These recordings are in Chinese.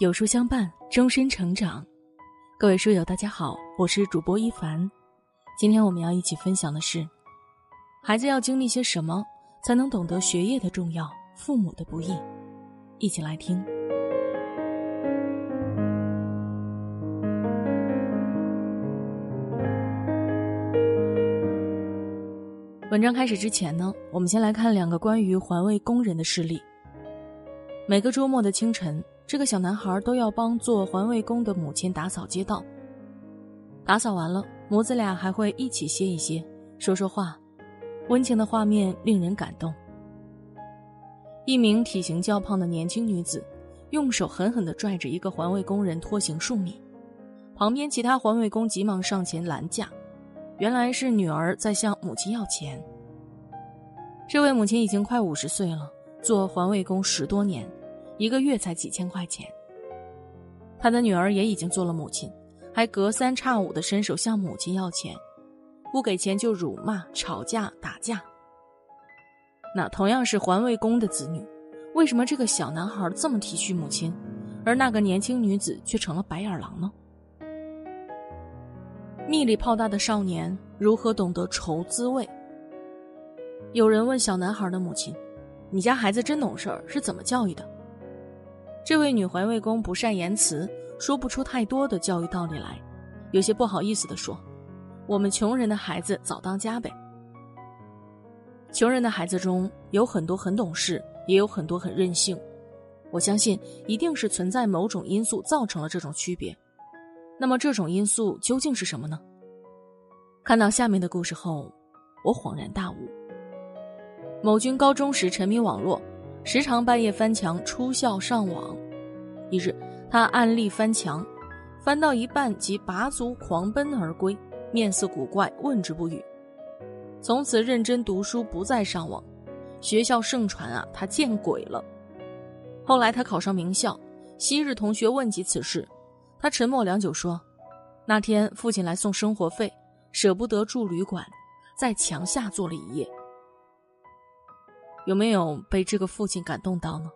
有书相伴，终身成长。各位书友，大家好，我是主播一凡。今天我们要一起分享的是：孩子要经历些什么，才能懂得学业的重要，父母的不易？一起来听。文章开始之前呢，我们先来看两个关于环卫工人的事例。每个周末的清晨，这个小男孩都要帮做环卫工的母亲打扫街道。打扫完了，母子俩还会一起歇一歇，说说话，温情的画面令人感动。一名体型较胖的年轻女子，用手狠狠地拽着一个环卫工人拖行数米，旁边其他环卫工急忙上前拦架，原来是女儿在向母亲要钱。这位母亲已经快五十岁了。做环卫工十多年，一个月才几千块钱。他的女儿也已经做了母亲，还隔三差五的伸手向母亲要钱，不给钱就辱骂、吵架、打架。那同样是环卫工的子女，为什么这个小男孩这么体恤母亲，而那个年轻女子却成了白眼狼呢？蜜里泡大的少年如何懂得愁滋味？有人问小男孩的母亲。你家孩子真懂事儿，是怎么教育的？这位女环卫工不善言辞，说不出太多的教育道理来，有些不好意思地说：“我们穷人的孩子早当家呗。”穷人的孩子中有很多很懂事，也有很多很任性。我相信一定是存在某种因素造成了这种区别。那么这种因素究竟是什么呢？看到下面的故事后，我恍然大悟。某军高中时沉迷网络，时常半夜翻墙出校上网。一日，他暗力翻墙，翻到一半即拔足狂奔而归，面色古怪，问之不语。从此认真读书，不再上网。学校盛传啊，他见鬼了。后来他考上名校，昔日同学问及此事，他沉默良久说：“那天父亲来送生活费，舍不得住旅馆，在墙下坐了一夜。”有没有被这个父亲感动到呢？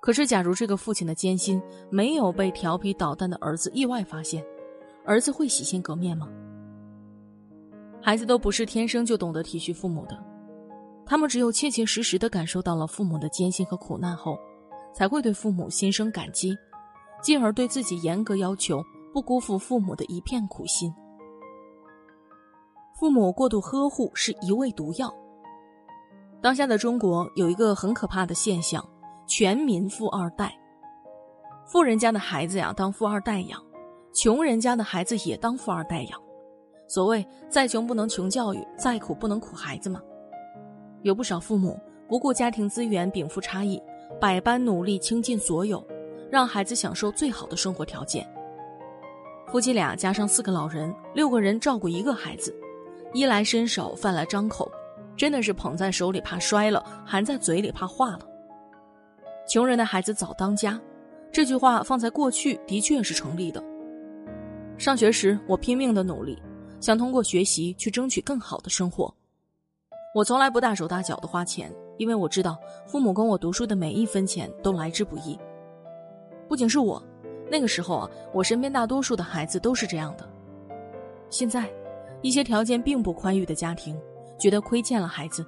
可是，假如这个父亲的艰辛没有被调皮捣蛋的儿子意外发现，儿子会洗心革面吗？孩子都不是天生就懂得体恤父母的，他们只有切切实实的感受到了父母的艰辛和苦难后，才会对父母心生感激，进而对自己严格要求，不辜负父母的一片苦心。父母过度呵护是一味毒药。当下的中国有一个很可怕的现象：全民富二代。富人家的孩子呀，当富二代养；穷人家的孩子也当富二代养。所谓“再穷不能穷教育，再苦不能苦孩子”嘛。有不少父母不顾家庭资源禀赋差异，百般努力倾尽所有，让孩子享受最好的生活条件。夫妻俩加上四个老人，六个人照顾一个孩子，衣来伸手，饭来张口。真的是捧在手里怕摔了，含在嘴里怕化了。穷人的孩子早当家，这句话放在过去的确是成立的。上学时，我拼命的努力，想通过学习去争取更好的生活。我从来不大手大脚的花钱，因为我知道父母供我读书的每一分钱都来之不易。不仅是我，那个时候啊，我身边大多数的孩子都是这样的。现在，一些条件并不宽裕的家庭。觉得亏欠了孩子，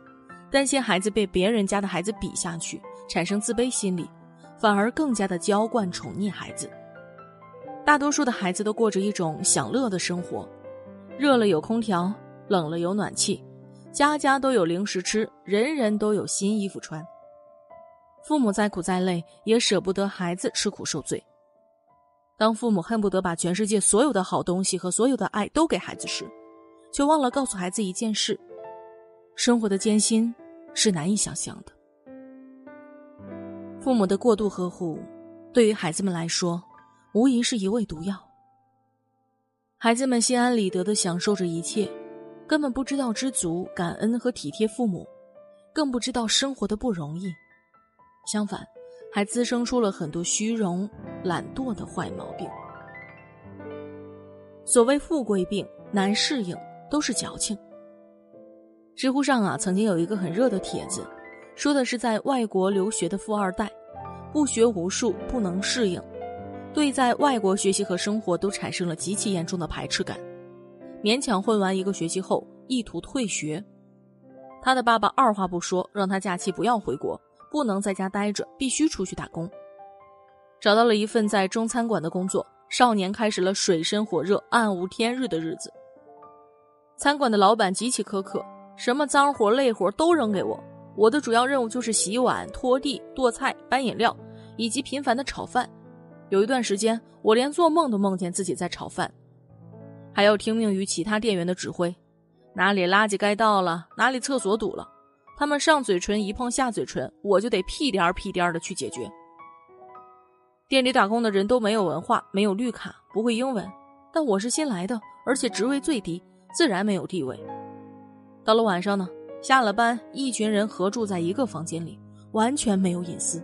担心孩子被别人家的孩子比下去，产生自卑心理，反而更加的娇惯宠溺孩子。大多数的孩子都过着一种享乐的生活，热了有空调，冷了有暖气，家家都有零食吃，人人都有新衣服穿。父母再苦再累，也舍不得孩子吃苦受罪。当父母恨不得把全世界所有的好东西和所有的爱都给孩子时，却忘了告诉孩子一件事。生活的艰辛是难以想象的。父母的过度呵护，对于孩子们来说，无疑是一味毒药。孩子们心安理得的享受着一切，根本不知道知足、感恩和体贴父母，更不知道生活的不容易。相反，还滋生出了很多虚荣、懒惰的坏毛病。所谓富贵病、难适应，都是矫情。知乎上啊，曾经有一个很热的帖子，说的是在外国留学的富二代，不学无术，不能适应，对在外国学习和生活都产生了极其严重的排斥感，勉强混完一个学期后，意图退学。他的爸爸二话不说，让他假期不要回国，不能在家待着，必须出去打工。找到了一份在中餐馆的工作，少年开始了水深火热、暗无天日的日子。餐馆的老板极其苛刻，什么脏活累活都扔给我，我的主要任务就是洗碗、拖地、剁菜、搬饮料，以及频繁的炒饭。有一段时间，我连做梦都梦见自己在炒饭，还要听命于其他店员的指挥，哪里垃圾该倒了，哪里厕所堵了，他们上嘴唇一碰下嘴唇，我就得屁颠儿屁颠儿的去解决。店里打工的人都没有文化，没有绿卡，不会英文，但我是新来的，而且职位最低。自然没有地位。到了晚上呢，下了班，一群人合住在一个房间里，完全没有隐私。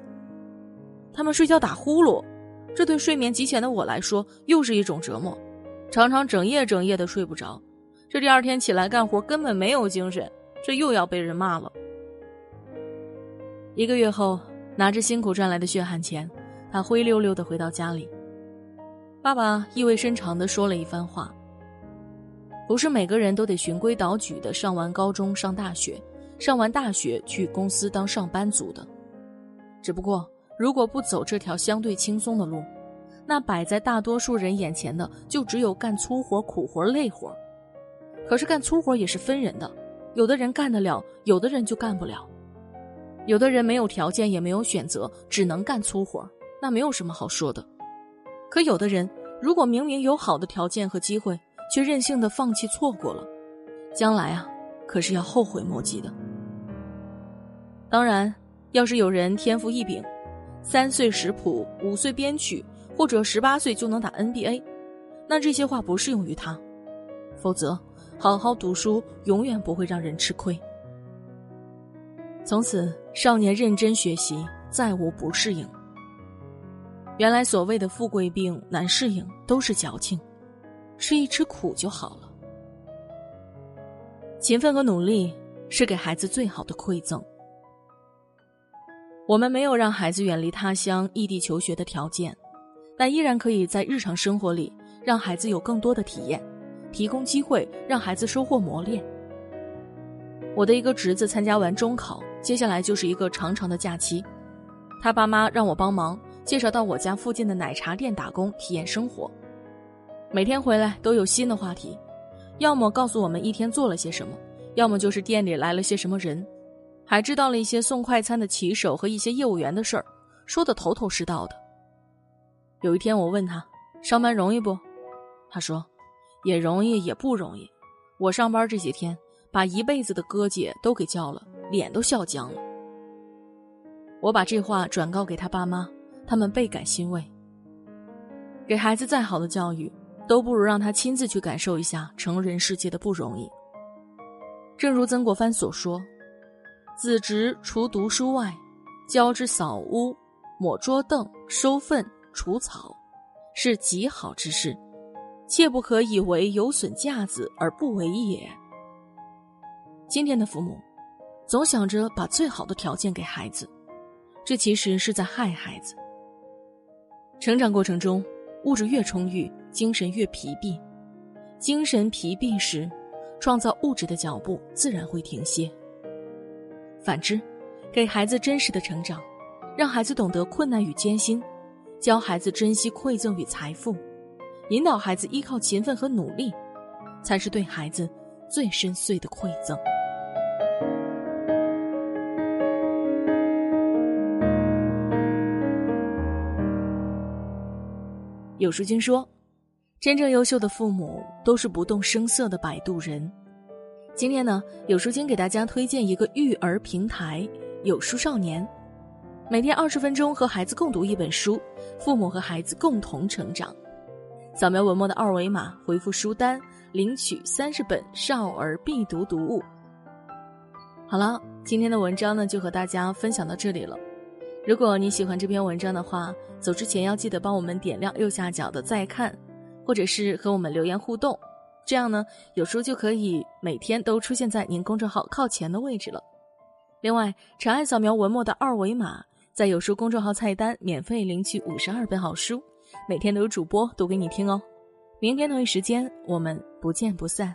他们睡觉打呼噜，这对睡眠极浅的我来说又是一种折磨，常常整夜整夜的睡不着。这第二天起来干活根本没有精神，这又要被人骂了。一个月后，拿着辛苦赚来的血汗钱，他灰溜溜的回到家里。爸爸意味深长的说了一番话。不是每个人都得循规蹈矩的上完高中上大学，上完大学去公司当上班族的。只不过，如果不走这条相对轻松的路，那摆在大多数人眼前的就只有干粗活、苦活、累活。可是干粗活也是分人的，有的人干得了，有的人就干不了。有的人没有条件也没有选择，只能干粗活，那没有什么好说的。可有的人，如果明明有好的条件和机会，却任性的放弃错过了，将来啊，可是要后悔莫及的。当然，要是有人天赋异禀，三岁识谱，五岁编曲，或者十八岁就能打 NBA，那这些话不适用于他。否则，好好读书永远不会让人吃亏。从此，少年认真学习，再无不适应。原来所谓的富贵病难适应，都是矫情。吃一吃苦就好了。勤奋和努力是给孩子最好的馈赠。我们没有让孩子远离他乡、异地求学的条件，但依然可以在日常生活里让孩子有更多的体验，提供机会让孩子收获磨练。我的一个侄子参加完中考，接下来就是一个长长的假期，他爸妈让我帮忙介绍到我家附近的奶茶店打工，体验生活。每天回来都有新的话题，要么告诉我们一天做了些什么，要么就是店里来了些什么人，还知道了一些送快餐的骑手和一些业务员的事儿，说的头头是道的。有一天我问他上班容易不，他说也容易也不容易。我上班这几天把一辈子的哥姐都给叫了，脸都笑僵了。我把这话转告给他爸妈，他们倍感欣慰。给孩子再好的教育。都不如让他亲自去感受一下成人世界的不容易。正如曾国藩所说：“子侄除读书外，教之扫屋、抹桌凳、收粪、除草，是极好之事，切不可以为有损架子而不为也。”今天的父母，总想着把最好的条件给孩子，这其实是在害孩子。成长过程中。物质越充裕，精神越疲惫。精神疲惫时，创造物质的脚步自然会停歇。反之，给孩子真实的成长，让孩子懂得困难与艰辛，教孩子珍惜馈赠与财富，引导孩子依靠勤奋和努力，才是对孩子最深邃的馈赠。有书君说：“真正优秀的父母都是不动声色的摆渡人。”今天呢，有书君给大家推荐一个育儿平台——有书少年，每天二十分钟和孩子共读一本书，父母和孩子共同成长。扫描文末的二维码，回复书单领取三十本少儿必读读物。好了，今天的文章呢，就和大家分享到这里了。如果你喜欢这篇文章的话，走之前要记得帮我们点亮右下角的再看，或者是和我们留言互动，这样呢，有书就可以每天都出现在您公众号靠前的位置了。另外，长按扫描文末的二维码，在有书公众号菜单免费领取五十二本好书，每天都有主播读给你听哦。明天同一时间，我们不见不散。